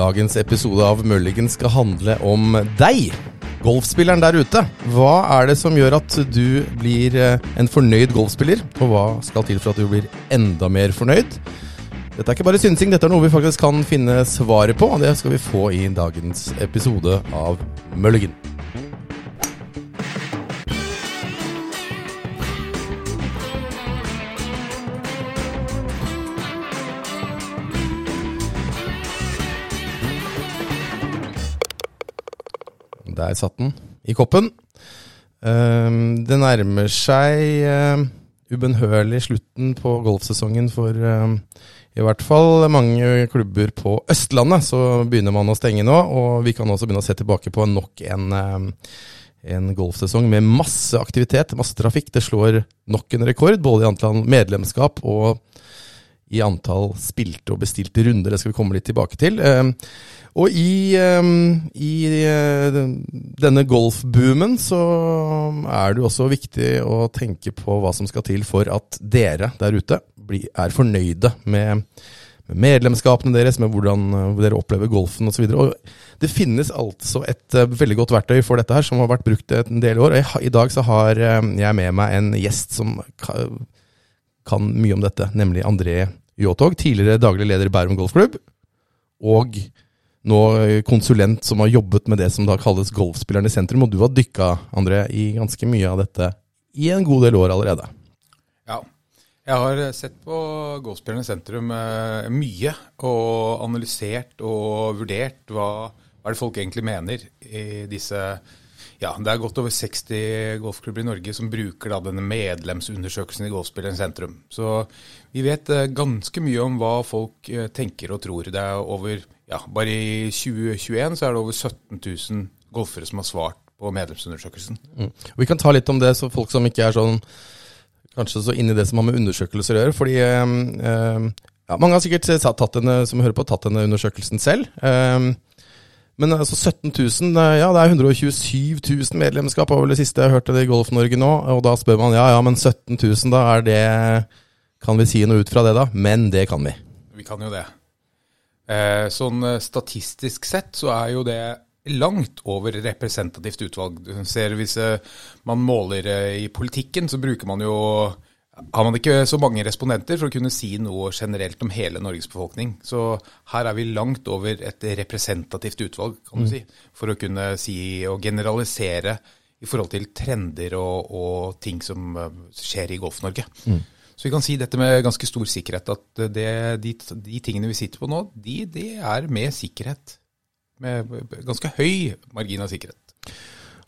Dagens episode av Mulligan skal handle om deg, golfspilleren der ute. Hva er det som gjør at du blir eh, en fornøyd golfspiller, og hva skal til for at du blir enda mer fornøyd? Dette er ikke bare synsing, dette er noe vi faktisk kan finne svaret på. og Det skal vi få i dagens episode av Mulligan. Der satt den, i koppen. Ehm, det nærmer seg ehm, ubønnhørlig slutten på golfsesongen for ehm, i hvert fall mange klubber på Østlandet. Så begynner man å stenge nå, og vi kan også begynne å se tilbake på nok en, en golfsesong med masse aktivitet, masse trafikk. Det slår nok en rekord, både i antall medlemskap og i antall spilte og bestilte runder. Det skal vi komme litt tilbake til. Og i, i denne golfboomen så er det jo også viktig å tenke på hva som skal til for at dere der ute er fornøyde med, med medlemskapene deres, med hvordan dere opplever golfen osv. Det finnes altså et veldig godt verktøy for dette her, som har vært brukt en del år. I dag så har jeg med meg en gjest som kan mye om dette, nemlig André Yotog, tidligere daglig leder i Bærum golfklubb. Og nå konsulent som har jobbet med det som da kalles Golfspilleren i sentrum. Og du har dykka, André, i ganske mye av dette i en god del år allerede. Ja. Jeg har sett på Golfspilleren i sentrum eh, mye, og analysert og vurdert hva, hva er det folk egentlig mener i disse ja, det er godt over 60 golfklubber i Norge som bruker da, denne medlemsundersøkelsen i Golfspilleren sentrum. Så vi vet eh, ganske mye om hva folk eh, tenker og tror. Det er over ja, bare i 2021 så er det over 17 000 golfere som har svart på medlemsundersøkelsen. Mm. Vi kan ta litt om det, så folk som ikke er sånn kanskje så inne i det som har med undersøkelser å gjøre. fordi eh, ja, Mange har sikkert tatt denne, som hører på, tatt denne undersøkelsen selv. Eh, men altså 17 000, ja det er 127 000 medlemskap, vel det siste jeg hørte det i Golf-Norge nå. Og da spør man ja ja, men 17 000, da er det Kan vi si noe ut fra det, da? Men det kan vi. Vi kan jo det. Eh, sånn eh, statistisk sett så er jo det langt over representativt utvalg. Du ser Hvis eh, man måler i politikken, så bruker man jo har man ikke så mange respondenter for å kunne si noe generelt om hele Norges befolkning. Så her er vi langt over et representativt utvalg, kan du mm. si, for å kunne si og generalisere i forhold til trender og, og ting som skjer i Golf-Norge. Mm. Så vi kan si dette med ganske stor sikkerhet, at det, de, de, tingene vi sitter på nå, de, de, er med sikkerhet. Med ganske høy margin av sikkerhet.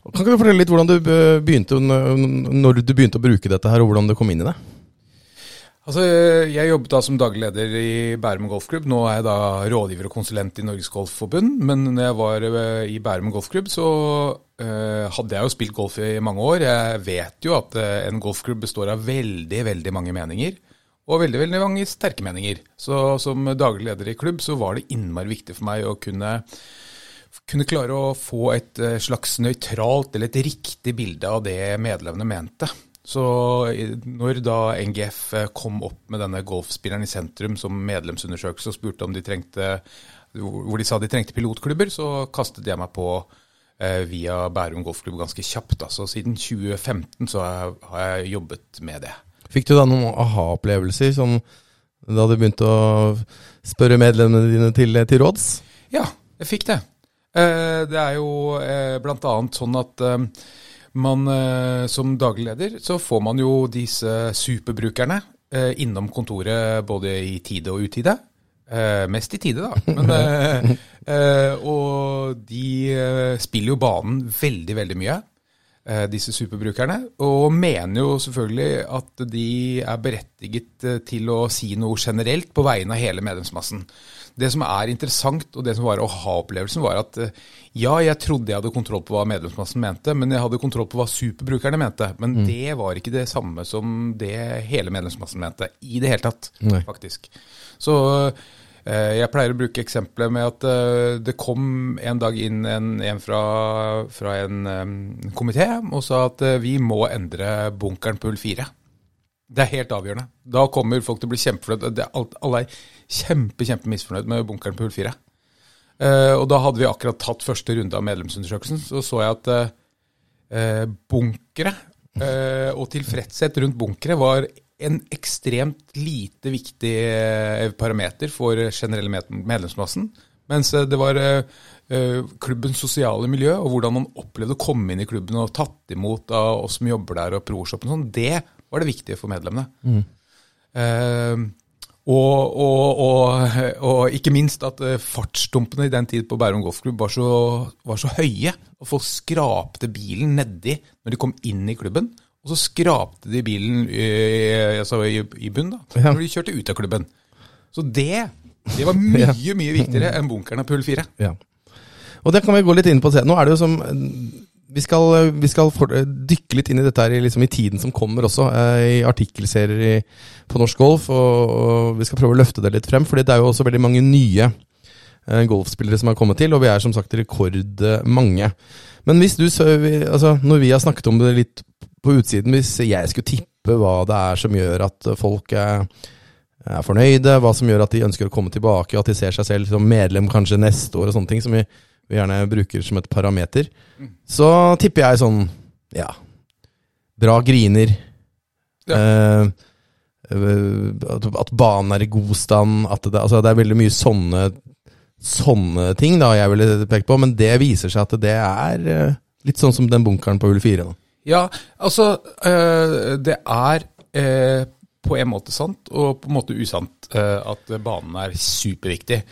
Kan ikke du fortelle litt hvordan du begynte, når du begynte å bruke dette her, og hvordan du kom inn i det? Altså, Jeg jobbet da som daglig leder i Bærum golfklubb. Nå er jeg da rådgiver og konsulent i Norges Golfforbund. Men når jeg var eh, i Bærum golfklubb, så uh, hadde jeg jo spilt golf i mange år. Jeg vet jo at en golfklubb består av veldig, veldig mange meninger. Og veldig, veldig mange sterke meninger. Så som daglig leder i klubb så var det innmari viktig for meg å kunne kunne klare å få et slags nøytralt eller et riktig bilde av det medlemmene mente. Så når da NGF eh, kom opp med denne golfspilleren i sentrum som medlemsundersøkelse og spurte om de trengte hvor de sa de trengte pilotklubber, så kastet jeg meg på eh, via Bærum golfklubb ganske kjapt. Da. Så siden 2015 så har jeg jobbet med det. Fikk du da noen aha-opplevelser som da du begynte å spørre medlemmene dine til, til råds? Ja, jeg fikk det. Eh, det er jo eh, bl.a. sånn at eh, man som daglig leder så får man jo disse superbrukerne innom kontoret både i tide og utide. Mest i tide, da. Men, og de spiller jo banen veldig, veldig mye, disse superbrukerne. Og mener jo selvfølgelig at de er berettiget til å si noe generelt på vegne av hele medlemsmassen. Det som er interessant, og det som var aha-opplevelsen, var at eh, ja, jeg trodde jeg hadde kontroll på hva medlemsmassen mente, men jeg hadde kontroll på hva superbrukerne mente. Men mm. det var ikke det samme som det hele medlemsmassen mente. I det hele tatt, Nei. faktisk. Så eh, jeg pleier å bruke eksempelet med at uh, det kom en dag inn en, en fra, fra, en um, komité og sa at uh, vi må endre bunkeren på hull 4. Det er helt avgjørende. Da kommer folk til å bli kjempefornøyd. Alle er kjempe, kjempe misfornøyd med bunkeren på hull 4. Eh, og da hadde vi akkurat tatt første runde av medlemsundersøkelsen. Så så jeg at eh, bunkere eh, og tilfredshet rundt bunkere var en ekstremt lite viktig eh, parameter for generelle medlemsmassen. Mens eh, det var eh, klubbens sosiale miljø og hvordan man opplevde å komme inn i klubben og tatt imot av oss som jobber der og pro-shoppen og sånn, det var det viktige for medlemmene. Mm. Uh, og, og, og, og, ikke minst at fartsdumpene i den tid på Bærum golfklubb var så, var så høye. Og folk skrapte bilen nedi når de kom inn i klubben. Og så skrapte de bilen i, altså i, i bunnen da, når de kjørte ut av klubben. Så det, det var mye, mye viktigere enn bunkeren på hull fire. Ja. Og det kan vi gå litt inn på. Nå er det jo som vi skal, vi skal for, dykke litt inn i dette her liksom i tiden som kommer også, eh, i artikkelserier i, på norsk golf. Og, og, vi skal prøve å løfte det litt frem, for det er jo også veldig mange nye eh, golfspillere som har kommet til, og vi er som sagt rekordmange. Men hvis du, altså, når vi har snakket om det litt på utsiden, hvis jeg skulle tippe hva det er som gjør at folk er, er fornøyde, hva som gjør at de ønsker å komme tilbake, at de ser seg selv som medlem kanskje neste år og sånne ting, som vi vi gjerne bruker som et parameter, så tipper jeg sånn Ja. Bra griner. Ja. Eh, at banen er i god stand. At det, altså det er veldig mye sånne, sånne ting da jeg ville pekt på, men det viser seg at det er eh, litt sånn som den bunkeren på hull fire. Ja, altså øh, Det er øh, på en måte sant, og på en måte usant øh, at banen er superviktig.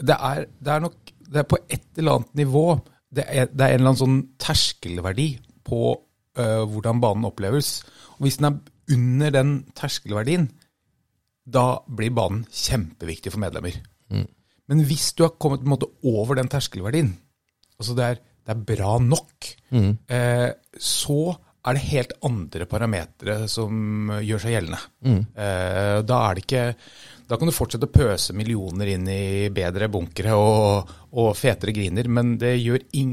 det, er, det er nok det er på et eller annet nivå det er, det er en eller annen sånn terskelverdi på hvordan banen oppleves. Og Hvis den er under den terskelverdien, da blir banen kjempeviktig for medlemmer. Mm. Men hvis du har kommet en måte, over den terskelverdien, altså det er, det er bra nok, mm. uh, så er det helt andre parametere som gjør seg gjeldende. Mm. Eh, da det ikke da kan du fortsette å pøse millioner inn i bedre bunkere og, og fetere griner, men det gjør ing,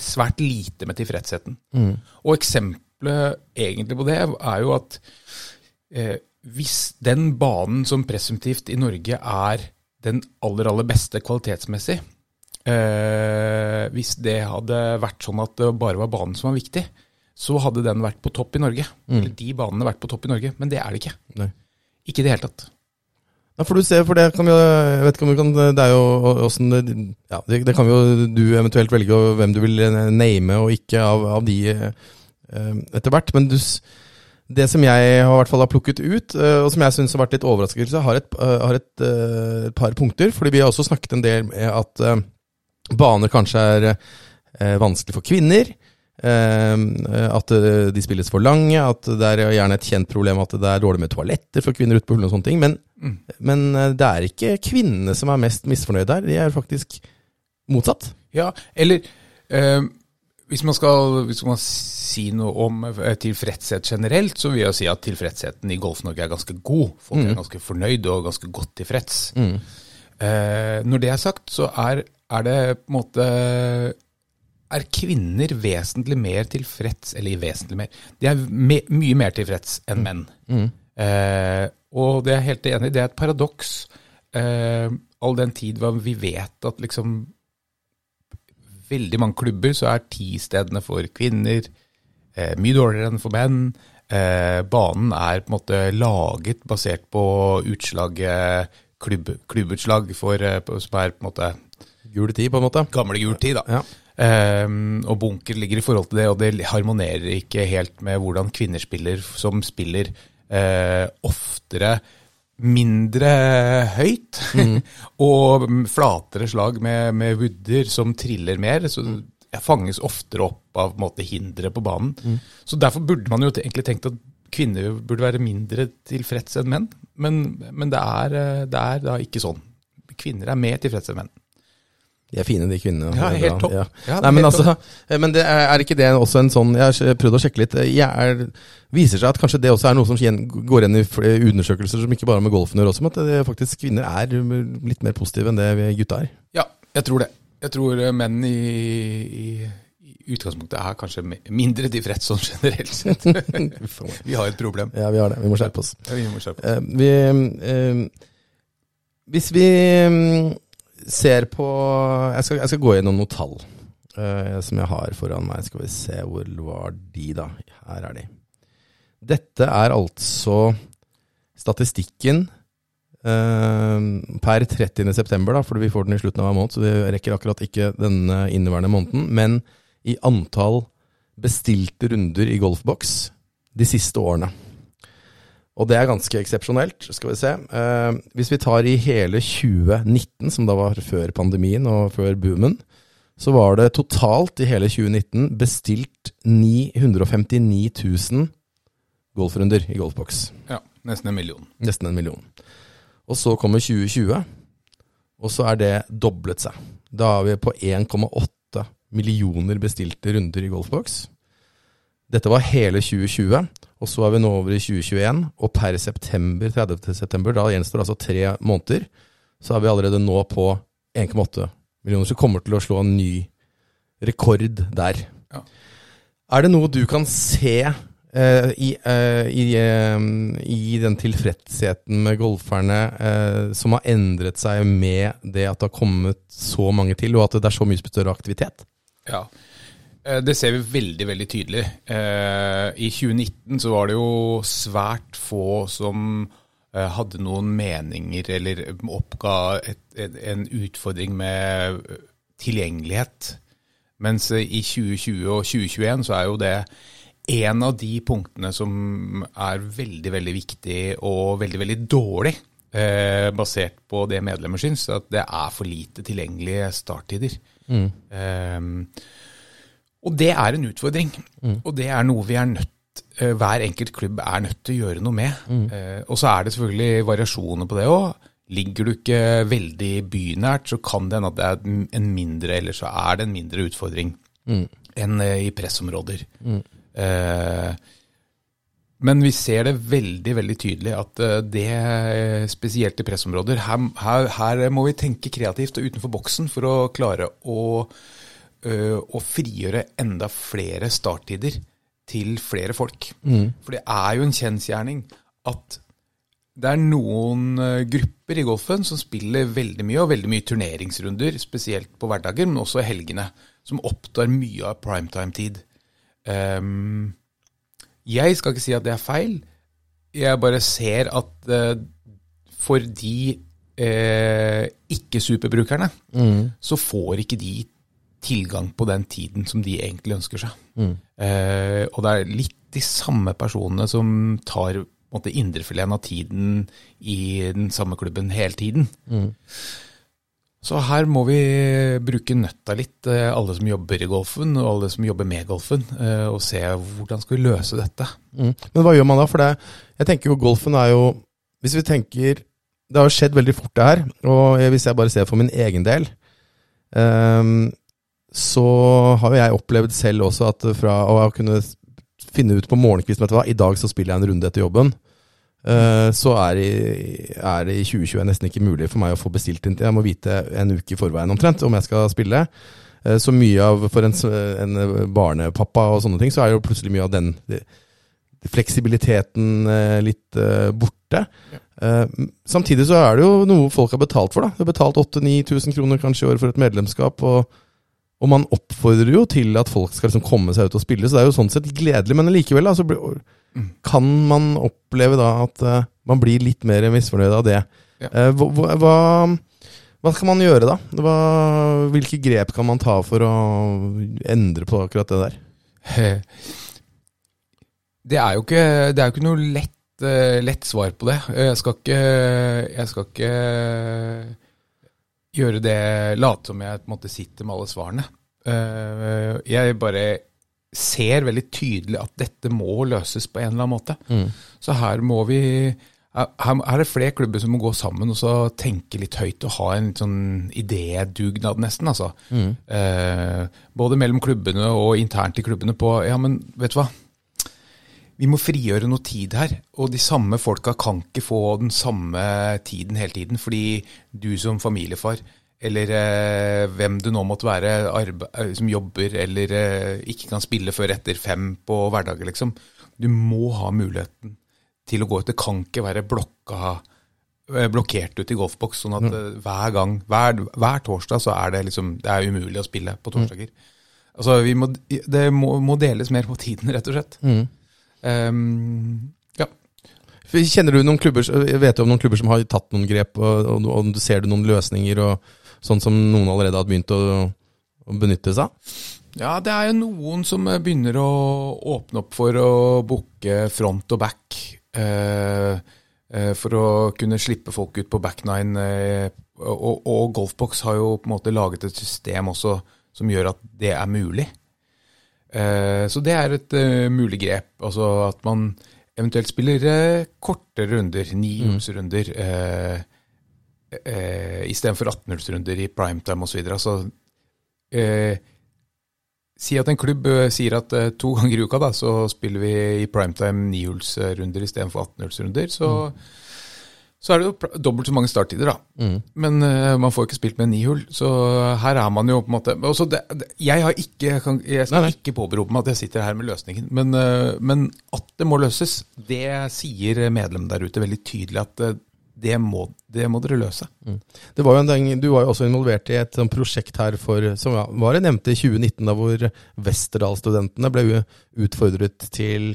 svært lite med tilfredsheten. Mm. Og eksempelet egentlig på det er jo at eh, hvis den banen som presumptivt i Norge er den aller, aller beste kvalitetsmessig, eh, hvis det hadde vært sånn at det bare var banen som var viktig, så hadde den vært på topp i Norge. Mm. Eller de banene vært på topp i Norge, men det er det ikke. Nei. Ikke i det hele tatt. Ja, for du ser, for det kan vi jo Jeg vet ikke om du kan Det er jo åssen Ja, det, det, kan jo du eventuelt velge hvem du vil name og ikke av, av de eh, etter hvert. Men du, det som jeg har, hvert fall har plukket ut, eh, og som jeg syns har vært litt overraskelse, har et, eh, har et, et, par punkter. Fordi vi har også snakket en del med at baner kanskje er vanskelig for kvinner. Eh, at eh, de spilles for lange, at det er gjerne et kjent problem at det er dårlig med toaletter for kvinner ute på hullene og sånne ting. Men, mm. men, eh, det er ikke kvinnene som er mest misfornøyde der, de er faktisk motsatt. Ja, eller eh, hvis, man skal, hvis man si noe om eh, tilfredshet generelt, så vil jeg si at tilfredsheten i Golf-Norge er ganske god. Folk mm. er ganske fornøyd og ganske godt tilfreds. Mm. Eh, når det er sagt, så er, er det på en måte er kvinner vesentlig mer tilfreds Eller vesentlig mer De er me, mye mer tilfreds enn menn. Mm. Eh, og det er jeg helt enig i. Det er et paradoks, eh, all den tid vi vet at liksom veldig mange klubber så er ti stedene for kvinner eh, mye dårligere enn for menn. Eh, banen er på en måte laget basert på utslag, klubb, klubbutslag for, eh, som er på en måte Gul tid, på en måte. Gamle gul tid, da. Ja. Um, og bunker ligger i forhold til det, og det harmonerer ikke helt med hvordan kvinner spiller, som spiller uh, oftere mindre høyt mm. og flatere slag med, med wooder som triller mer. så jeg fanges oftere opp av måte, hindre på banen. Mm. Så Derfor burde man jo egentlig tenkt at kvinner burde være mindre tilfreds enn menn. Men, men det, er, eh, det, er, da ikke sånn. Kvinner er mer tilfreds enn menn. De er fine, de kvinnene. Ja, helt topp. Ja. Ja, Nei, men, altså, eh, men det er, er, ikke det også en sånn Jeg har prøvd å sjekke litt. Jeg er, viser seg at kanskje det også er noe som går igjen i undersøkelser som ikke bare har med golfen å gjøre, at det, faktisk kvinner er litt mer positive enn det gutter er. Ja, jeg tror det. Jeg tror eh, menn i, i, utgangspunktet er kanskje mindre tilfreds sånn generelt sett. vi har et problem. Ja, vi har det. Vi må skjerpe oss. Ja, vi må skjerpe oss. Eh, vi, eh, hvis vi um, ser på Jeg skal, jeg skal gå gjennom noen tall uh, som jeg har foran meg. Skal vi se, hvor var de, da? Her er de. Dette er altså statistikken uh, per 30. september, da, fordi vi får den i slutten av hver måned, så vi rekker akkurat ikke denne inneværende måneden. Men i antall bestilte runder i golfboks de siste årene. Og det er ganske eksepsjonelt, skal vi se. Eh, hvis vi tar i hele 2019, som da var før pandemien og før boomen, så var det totalt i hele 2019 bestilt 959 000 golfrunder i golfboks. Ja, nesten en million. Nesten en million. Og så kommer 2020, og så er det doblet seg. Da er vi på 1,8 millioner bestilte runder i golfboks. Dette var hele 2020. Og så er vi nå over i 2021, og per september, 30. september, da gjenstår altså tre måneder, så er vi allerede nå på 1,8 millioner, så kommer til å slå en ny rekord der. Ja. Er det noe du kan se eh, i, eh, i, eh, i, den tilfredsheten med golferne eh, som har endret seg med det at det har kommet så mange til, og at det er så mye større aktivitet? Ja, det ser vi veldig veldig tydelig. Eh, I 2019 så var det jo svært få som eh, hadde noen meninger eller oppga et, en utfordring med tilgjengelighet. Mens i 2020 og 2021 så er jo det en av de punktene som er veldig, veldig viktig og veldig, veldig dårlig, basert på det medlemmer syns, at det er for lite tilgjengelige starttider. Mm. Eh, og det er en utfordring. Mm. Og det er noe vi er nødt eh, hver enkelt klubb er nødt til å gjøre noe med. Mm. Eh, og så er det selvfølgelig variasjoner på det òg. Ligger du ikke veldig bynært, så kan det hende at det er en mindre, eller så er det en mindre utfordring mm. enn eh, i pressområder. Mm. Eh, men vi ser det veldig veldig tydelig at det, spesielt i pressområder, her, her, her må vi tenke kreativt og utenfor boksen for å klare å å frigjøre enda flere starttider til flere folk. Mm. For det er jo en kjensgjerning at det er noen grupper i golfen som spiller veldig mye, og veldig mye turneringsrunder, spesielt på hverdager, men også helgene, som opptar mye av primetime-tid. Um, jeg skal ikke si at det er feil, jeg bare ser at uh, for de uh, ikke-superbrukerne, mm. så får ikke de tilgang på den tiden som de egentlig ønsker seg. Mm. Eh, og det er litt de samme personene som tar måte, indrefileten av tiden i den samme klubben hele tiden. Mm. Så her må vi bruke nøtta litt, eh, alle som jobber i golfen og alle som jobber med golfen, eh, og se hvordan skal vi løse dette. Mm. Men hva gjør man da? For det, jeg tenker jo golfen er jo Hvis vi tenker Det har jo skjedd veldig fort, det her. Og hvis jeg bare ser for min egen del um, så har jo jeg opplevd selv også at fra å kunne finne ut på morgenkvisten vet du hva, i dag så spiller jeg en runde etter jobben, uh, så er det, er det, i 2020 nesten ikke mulig for meg å få bestilt inn. Jeg må vite en uke i forveien omtrent om jeg skal spille. Uh, så mye av For en, en, barnepappa og sånne ting, så er jo plutselig mye av den fleksibiliteten uh, litt borte. Ja. samtidig så er det jo noe folk har betalt for. da. De har betalt 8000-9000 kroner kanskje i året for et medlemskap. og og man oppfordrer jo til at folk skal liksom komme seg ut og spille, så det er jo sånn sett gledelig. Men likevel mm. kan man oppleve da at uh, man blir litt mer misfornøyd av det. Ja. Uh, hva, hva, hva, skal man gjøre da? Hva, hvilke grep kan man ta for å endre på akkurat det der? Det er jo ikke, det er jo ikke noe lett, uh, lett, svar på det. Jeg skal ikke, jeg skal ikke gjøre det Late som jeg på en måte sitter med alle svarene. Uh, jeg bare ser veldig tydelig at dette må løses på en eller annen måte. Mm. Så her må vi her, er det flere klubber som må gå sammen og så tenke litt høyt og ha en sånn idédugnad, nesten. altså. Mm. Uh, både mellom klubbene og internt i klubbene på Ja, men vet du hva? Vi må frigjøre noe tid her. Og de samme folka kan ikke få den samme tiden hele tiden. Fordi du som familiefar, eller eh, hvem du nå måtte være, eh, som jobber eller eh, ikke kan spille før etter fem på hverdager, liksom. Du må ha muligheten til å gå ut. Det kan ikke være blokka eh, blokkert ut i golfboks, sånn at mm. hver gang, hver, hver torsdag så er det liksom Det er umulig å spille på torsdager. Altså, vi må, det må, må deles mer på tiden, rett og slett. Mm. Ehm, ja. Kjenner du noen klubber, vet du om noen klubber som har tatt noen grep, og, og, og ser du noen løsninger, og sånn som noen allerede har begynt å, å benytte seg av? Ja, det er jo noen som eh, begynner å åpne opp for å booke front og back. Eh, eh, for å kunne slippe folk ut på back nine. Eh, og, og Golfbox har jo på en måte laget et system også som gjør at det er mulig. Eh, så det er et eh, mulig grep. Altså at man eventuelt spiller eh, korte runder, nihjulsrunder, mm. eh, eh, istedenfor 18-hullsrunder i primetime osv. Altså Si at en klubb sier at to ganger i uka da, så spiller vi i primetime nihullsrunder istedenfor 18-hullsrunder. Så, så er det jo dobbelt så mange starttider, da. Mm. Men uh, man får ikke spilt med nihull, så her er man jo på en måte det, det, Jeg har ikke, jeg, kan, jeg skal Nei, nei. ikke påberope meg at jeg sitter her med løsningen, men, uh, men at det må løses, det sier medlemmene der ute veldig tydelig at uh, det må, det må dere løse. Det var jo en gang, Du var jo også involvert i et sånt prosjekt her for, som var det nevnte i 2019, da hvor Westerdal-studentene ble utfordret til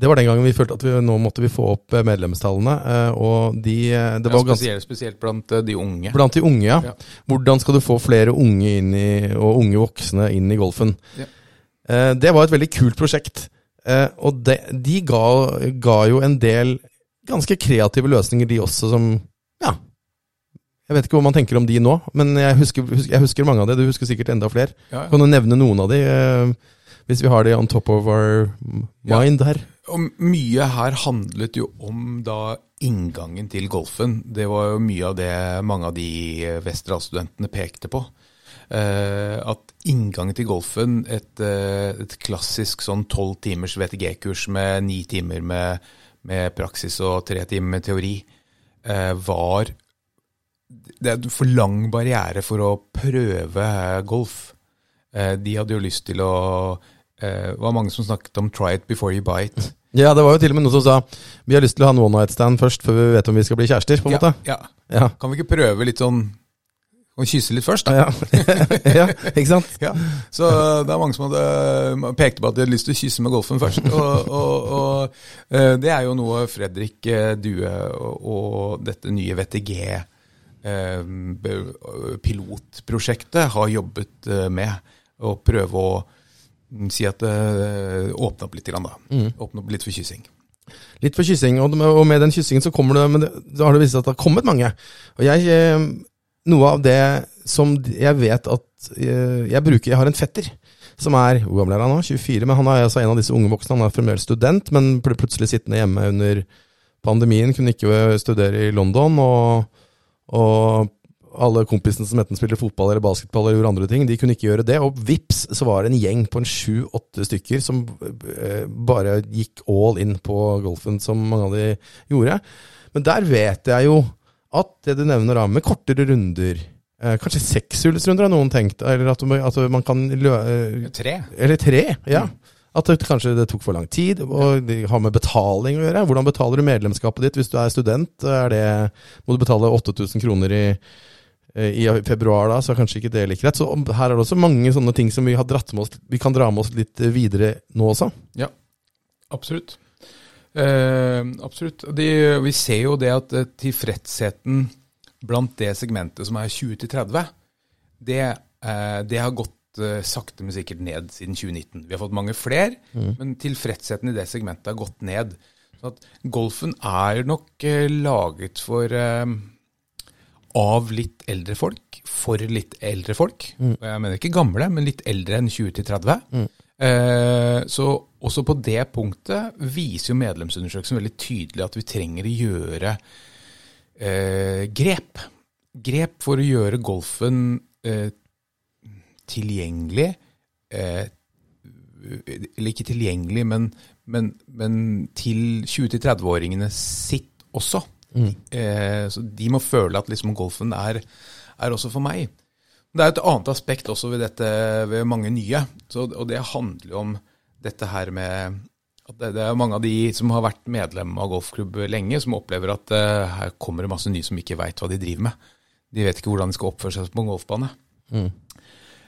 Det var den gangen vi følte at vi, nå måtte vi få opp eh, medlemstallene. Eh, og de, eh, det var Ja, ganske spesielt, spesielt blant de unge. Blant de unge, ja. Ja. Hvordan skal du få flere unge i, og unge voksne inn i golfen? Ja. Eh, det var et veldig kult prosjekt. Eh, og de, de ga, ga jo en del ganske kreative løsninger, de også, som Ja. Jeg vet ikke hva man tenker om de nå, men jeg husker, jeg husker mange av de. Du husker sikkert enda flere. Kan du nevne noen av de, hvis vi har det on top of our mind her? Og mye her handlet jo om da inngangen til golfen. Det var jo mye av det mange av de Westerdal-studentene pekte på. Uh, at inngangen til golfen, et, uh, et klassisk sånn tolv timers VTG-kurs med ni timer med, med praksis og tre timer med teori, uh, var Det er en for lang barriere for å prøve golf. De hadde jo lyst til å eh, Det var mange som snakket om 'try it before you bite'. Ja, det var jo til og med noen som sa vi har lyst til å ha en one night stand først, før vi vet om vi skal bli kjærester. på en måte. Ja, Ja. Kan vi ikke prøve litt sånn å kysse litt først, da? Ja. ja, ikke sant? Ja. Så det er mange som hadde pekte på at de hadde lyst til å kysse med golfen først. Og, og, og eh, det er jo noe Fredrik eh, Due og, og dette nye VTG eh, be- pilotprosjektet har jobbet eh, med. Å prøve å si at det åpne opp litt, grann, da. Åpne opp litt for kyssing. Litt for kyssing, og med, den kyssingen så kommer det, men det, så har det vist seg at det har kommet mange. Og jeg, eh, noe av det som jeg vet at eh, jeg bruker, jeg har en fetter, som er, hvor gammel er han nå, 24, men han er altså en av disse unge voksne, han er fremdeles student, men pl plutselig sittende hjemme under pandemien, kunne ikke studere i London, og, og alle kompisene som enten spilte fotball eller basketball eller gjorde andre ting, de kunne ikke gjøre det. Og vips, så var det en gjeng på en sju-åtte stykker som eh, bare gikk all in på golfen, som mange av de gjorde. Men der vet jeg jo at det du nevner da, med kortere runder eh, Kanskje sekshullsrunder har noen tenkt, eller at, at man kan lø... eh, Tre. eller tre, ja. At det, kanskje det tok for lang tid, og det har med betaling å gjøre. Hvordan betaler du medlemskapet ditt hvis du er student? Er det, må du betale 8000 kroner i, i februar da, så er kanskje ikke det like greit. Så her er det også mange sånne ting som vi, har dratt med oss, vi kan dra med oss litt videre nå også. Ja, absolutt. Eh, absolutt. De, vi ser jo det at eh, tilfredsheten blant det segmentet som er 20-30, det, eh, det har gått eh, sakte, men sikkert ned siden 2019. Vi har fått mange flere, men tilfredsheten i det segmentet har gått ned. Så at golfen er nok eh, laget for eh, av litt eldre folk, for litt eldre folk. Mm. jeg mener ikke gamle, men litt eldre enn 20-30. Eh, så også på det punktet viser jo medlemsundersøkelsen veldig tydelig at vi trenger å gjøre eh, grep. Grep for å gjøre golfen eh, tilgjengelig. Eh, eller ikke tilgjengelig, men, men, men til 20-30-åringene sitt også. Eh, så de må føle at liksom golfen er, er også for meg. Det er et annet aspekt også ved dette, ved mange nye. Så, og det handler jo om dette her med at det, det er mange av de som har vært medlem av golfklubb lenge, som opplever at eh, her kommer det masse nye som ikke veit hva de driver med. De vet ikke hvordan de skal oppføre seg på en golfbane. Mm.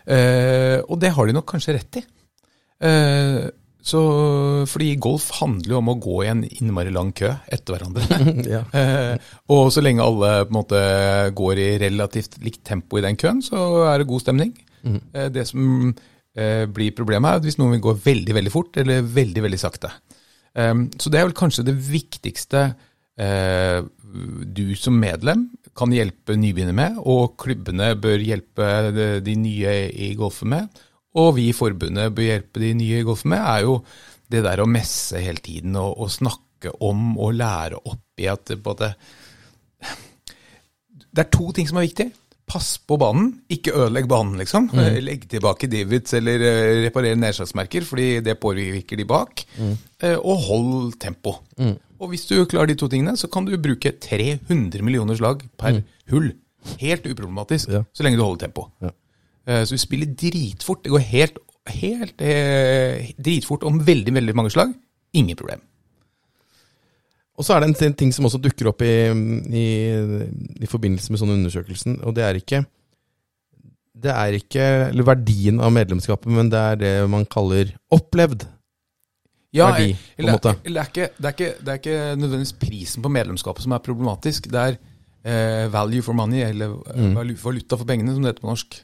Eh, og det har de nok kanskje rett i. Uh, så, fordi golf handler jo om å gå i en innmari lang kø etter hverandre. ja. eh, og så lenge alle på en måte går i relativt likt tempo i den køen, så er det god stemning. Mm. Eh, det som eh, blir problemet, er hvis noen vil gå veldig veldig fort eller veldig veldig sakte. Um, så det er vel kanskje det viktigste eh, du som medlem kan hjelpe nybegynner med, og klubbene bør hjelpe de nye i golfen med og vi i forbundet bør hjelpe de nye i golfen med, er jo det der å messe hele tiden og, og snakke om og lære opp i at både Det er to ting som er viktig. Pass på banen, ikke ødelegg banen, liksom. Mm. Legg tilbake divots eller reparere reparer nedslagsmerker, fordi det påvirker de bak. Mm. Uh, og hold tempo. Mm. Og hvis du klarer de to tingene, så kan du bruke 300 millioner slag per mm. hull. Helt uproblematisk, ja. så lenge du holder tempo. Ja. Eh, så vi spiller dritfort. Det går helt, helt eh, dritfort om veldig, veldig mange slag. Ingen problem. Og så er det en ting som også dukker opp i, i, i forbindelse med sånn undersøkelsen, og det er ikke det er ikke verdien av medlemskapet, men det er det man kaller opplevd ja, verdi. på en måte. Eller, det, er ikke, det, er ikke, det, er ikke, nødvendigvis prisen på medlemskapet som er problematisk. Det er eh, value for money, eller mm. valuta for pengene, som det heter på norsk.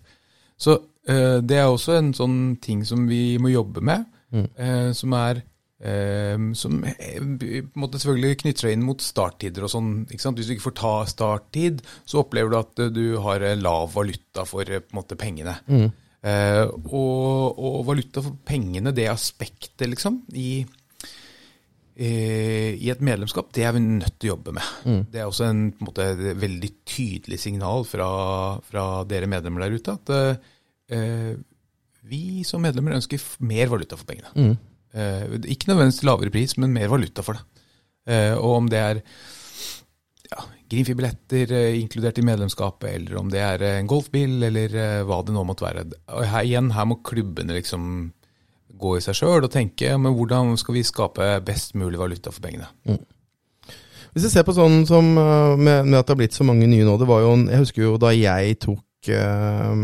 Så eh, det er også en sånn ting som vi må jobbe med, mm. eh, som er eh, Som måte selvfølgelig knytter seg inn mot starttider og sånn. ikke sant? Hvis du ikke får ta starttid, så opplever du at du har lav valuta for på måte pengene. Mm. Og, og, valuta for pengene, det aspektet, liksom, i i et medlemskap, det er vi nødt til å jobbe med. Mm. Det er også en, en måte, veldig tydelig signal fra, fra, dere medlemmer der ute at eh, vi som medlemmer ønsker mer valuta for pengene. Mm. Eh, ikke nødvendigvis lavere pris, men mer valuta for det. Eh, og om det er ja, Grimfi-billetter eh, inkludert i medlemskapet, eller om det er en golfbil, eller eh, hva det nå måtte være. Her, igjen, her må klubbene liksom gå i seg sjøl og tenke men hvordan skal vi skape best mulig valuta for pengene. Mm. Hvis vi ser på sånn som eh, med, med, at det har blitt så mange nye nå det var jo, Jeg husker jo da jeg tok uh,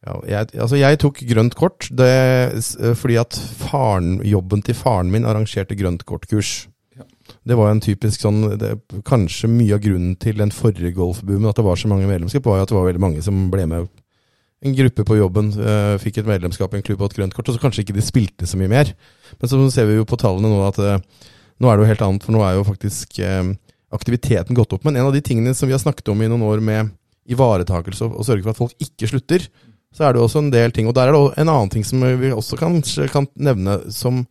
ja, jeg, altså jeg tok grønt kort det, eh, fordi at faren, jobben til faren min arrangerte grønt kort-kurs. Ja. Det var en typisk sånn det, Kanskje mye av grunnen til den forrige golfboomen, at det var så mange medlemskap, var jo at det var veldig mange som ble med en gruppe på jobben uh, fikk et medlemskap i en klubb og et grønt kort, og så kanskje ikke de spilte så mye mer. Men så ser vi jo på tallene nå at uh, nå er det jo helt annet, for nå er jo faktisk uh, aktiviteten gått opp. Men en av de tingene som vi har snakket om i noen år med ivaretakelse og, og sørge for at folk ikke slutter, så er det jo også en del ting. Og der er det en annen ting som vi også kanskje kan nevne som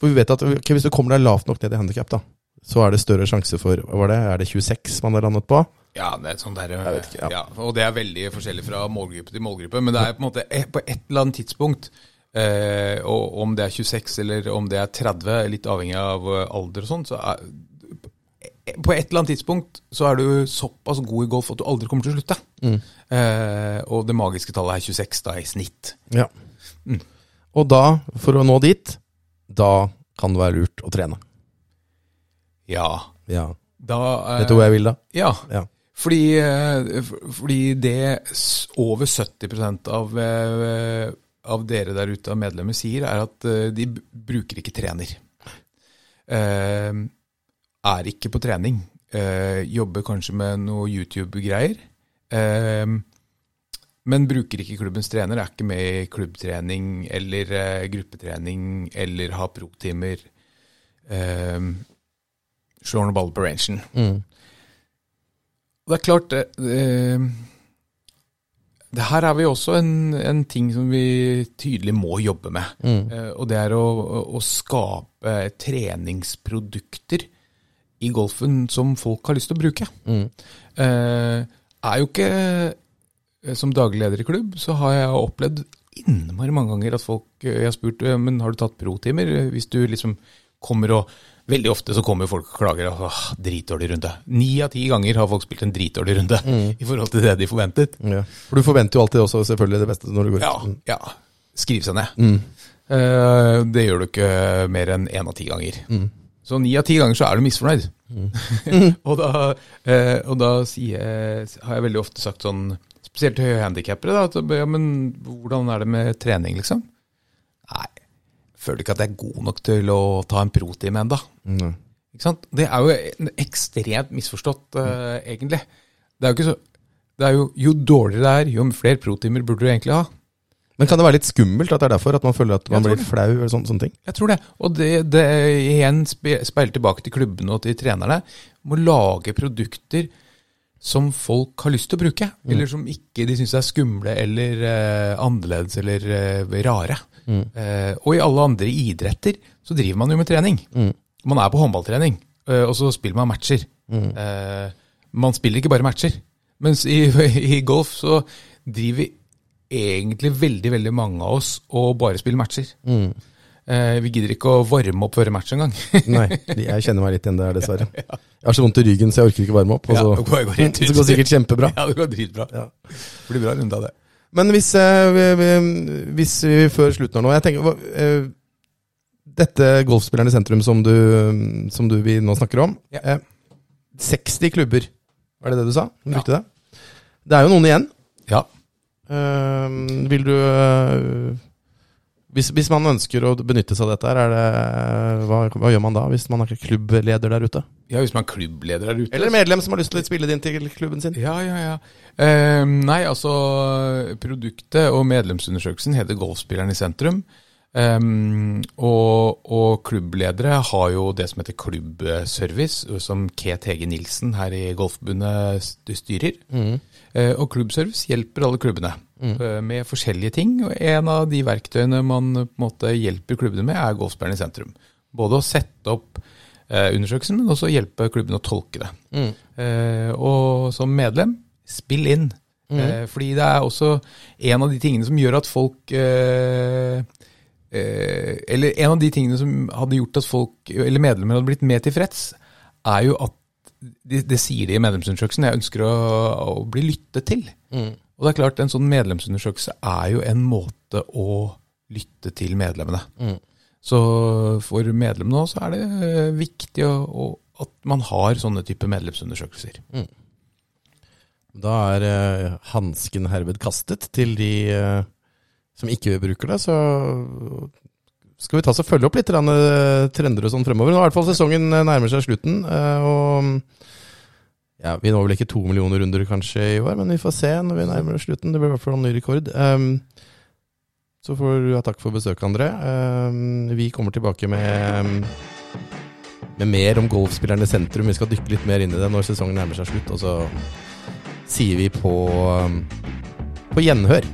For vi vet at okay, hvis du kommer deg lavt nok ned i handikap, da, så er det større sjanse for var det? Er det 26 man har landet på? Ja, det er sånn der, ikke, ja. ja. Og det er veldig forskjellig fra målgruppe til målgruppe. Men det er på en måte eh, på et eller annet tidspunkt, eh, og om det er 26 eller om det er 30, litt avhengig av eh, alder og sånn, så er, på et eller annet tidspunkt så er du såpass god i golf at du aldri kommer til å slutte. Mm. Eh, og det magiske tallet er 26 da i snitt. Ja. Mm. Og da, for å nå dit, da kan det være lurt å trene. Ja. ja. Da, eh, Vet du hvor jeg vil, da? Ja. ja. Fordi, eh, fordi det over 70 av, eh, av dere der ute av medlemmer sier, er at eh, de bruker ikke trener. Er ikke på trening. Jobber kanskje med noe YouTube-greier. Men bruker ikke klubbens trener, er ikke med i klubbtrening eller gruppetrening eller har pro-timer. Slår noen baller på rangen. Mm. Det er klart det, det, det her er vi også en, en, ting som vi tydelig må jobbe med. Mm. Eh, og det er å, å, skape treningsprodukter i golfen som folk har lyst til å bruke. Mm. Eh, er jo ikke eh, Som daglig leder i klubb, så har jeg opplevd innmari mange ganger at folk Jeg har spurt men har du tatt pro-timer. Hvis du liksom kommer og Veldig ofte så kommer folk og klager åh, dritdårlig runde. Ni av ti ganger har folk spilt en dritdårlig runde mm. i forhold til det de forventet. Ja. For du forventer jo alltid også selvfølgelig det beste når du går ut. Ja, ja. Skriv seg ned. Mm. Eh, det gjør du ikke mer enn én av ti ganger. Mm. Så ni av ti ganger så er du misfornøyd. og da, eh, og da sier, har jeg veldig ofte sagt sånn, spesielt til høyhandikappere, da, at ja, men hvordan er det med trening, liksom? Nei, føler ikke at jeg er god nok til å ta en protime ennå. Mm. Det er jo ekstremt misforstått, uh, egentlig. Det er jo ikke så det er jo, jo dårligere det er, jo flere protimer burde du egentlig ha. Men kan det være litt skummelt at det er derfor? At man føler at man blir blir flau? eller sånne, sånne ting? Jeg tror det. Og det, det igjen spe- speiler tilbake til klubbene og til trenerne. Må lage produkter som folk har lyst til å bruke, eller som ikke de syns er skumle eller eh, annerledes eller eh, rare. Eh, og i alle andre idretter så driver man jo med trening. Man er på håndballtrening, eh, og så spiller man matcher. Eh, man spiller ikke bare matcher. Mens i, i golf så driver egentlig veldig veldig mange av oss og bare spiller matcher. Eh, vi gidder ikke å varme opp før match engang. Nei, jeg kjenner meg litt igjen der, dessverre. Jeg har så vondt i ryggen, så jeg orker ikke varme opp. Og Ja, så, det går- går så det sikkert kjempebra. ja, det går dritbra. Ja. Det blir bra runde av det. Men hvis, eh, vi, vi, hvis vi før slutten av nå Jeg tenker eh, Dette golfspilleren i sentrum som du, som du vi nå snakker om Ja. eh, 60 klubber, var det det du sa? Du Ja. det? Det er jo noen igjen. Ja. Vil du hvis, hvis man ønsker å benytte seg av dette, her, er det, hva, hva gjør man da? Hvis man er klubbleder der ute? ja, hvis man er klubbleder der ute. Eller medlem som har lyst til å spille det inn til klubben sin? Ja, ja, ja. Eh, nei, altså Produktet og medlemsundersøkelsen heter Golfspilleren i sentrum. Ehm, og, og klubbledere har jo det som heter klubbservice, som Ket Hege Nilsen her i Golfbundet styrer. styrer. Uh, og klubbservice hjelper alle klubbene eh, med forskjellige ting. Og en av de verktøyene man på en måte hjelper klubbene med, er Golfspilleren i sentrum. Både å sette opp uh, undersøkelsen, men også hjelpe klubbene å tolke det. Eh, og som medlem, spill inn. Eh, fordi det er også en av de tingene som gjør at folk Eller en av de tingene som hadde gjort at folk, eller medlemmer hadde blitt mer tilfreds, er jo at det, det sier de i medlemsundersøkelsen. Jeg ønsker å, å bli lyttet til. Og det er klart, en sånn medlemsundersøkelse er jo en måte å lytte til medlemmene. Så for medlemmene så er det eh, viktig å, å, at man har sånne type medlemsundersøkelser. Da er uh, hansken herved kastet til de eh, som ikke bruker det. Så skal vi ta oss og følge opp litt eh, trender og sånn fremover. Nå i hvert fall sesongen eh, nærmer seg slutten. eh, og ja, Vi når vel ikke to millioner runder kanskje i år, men vi får se når vi nærmer oss slutten. Det blir i hvert fall en ny rekord. Um, så får du ha takk for besøket, André. Um, vi kommer tilbake med med mer om golfspillerne i sentrum. Vi skal dykke litt mer inn i det når sesongen nærmer seg slutt. Og så sier vi på, på gjenhør.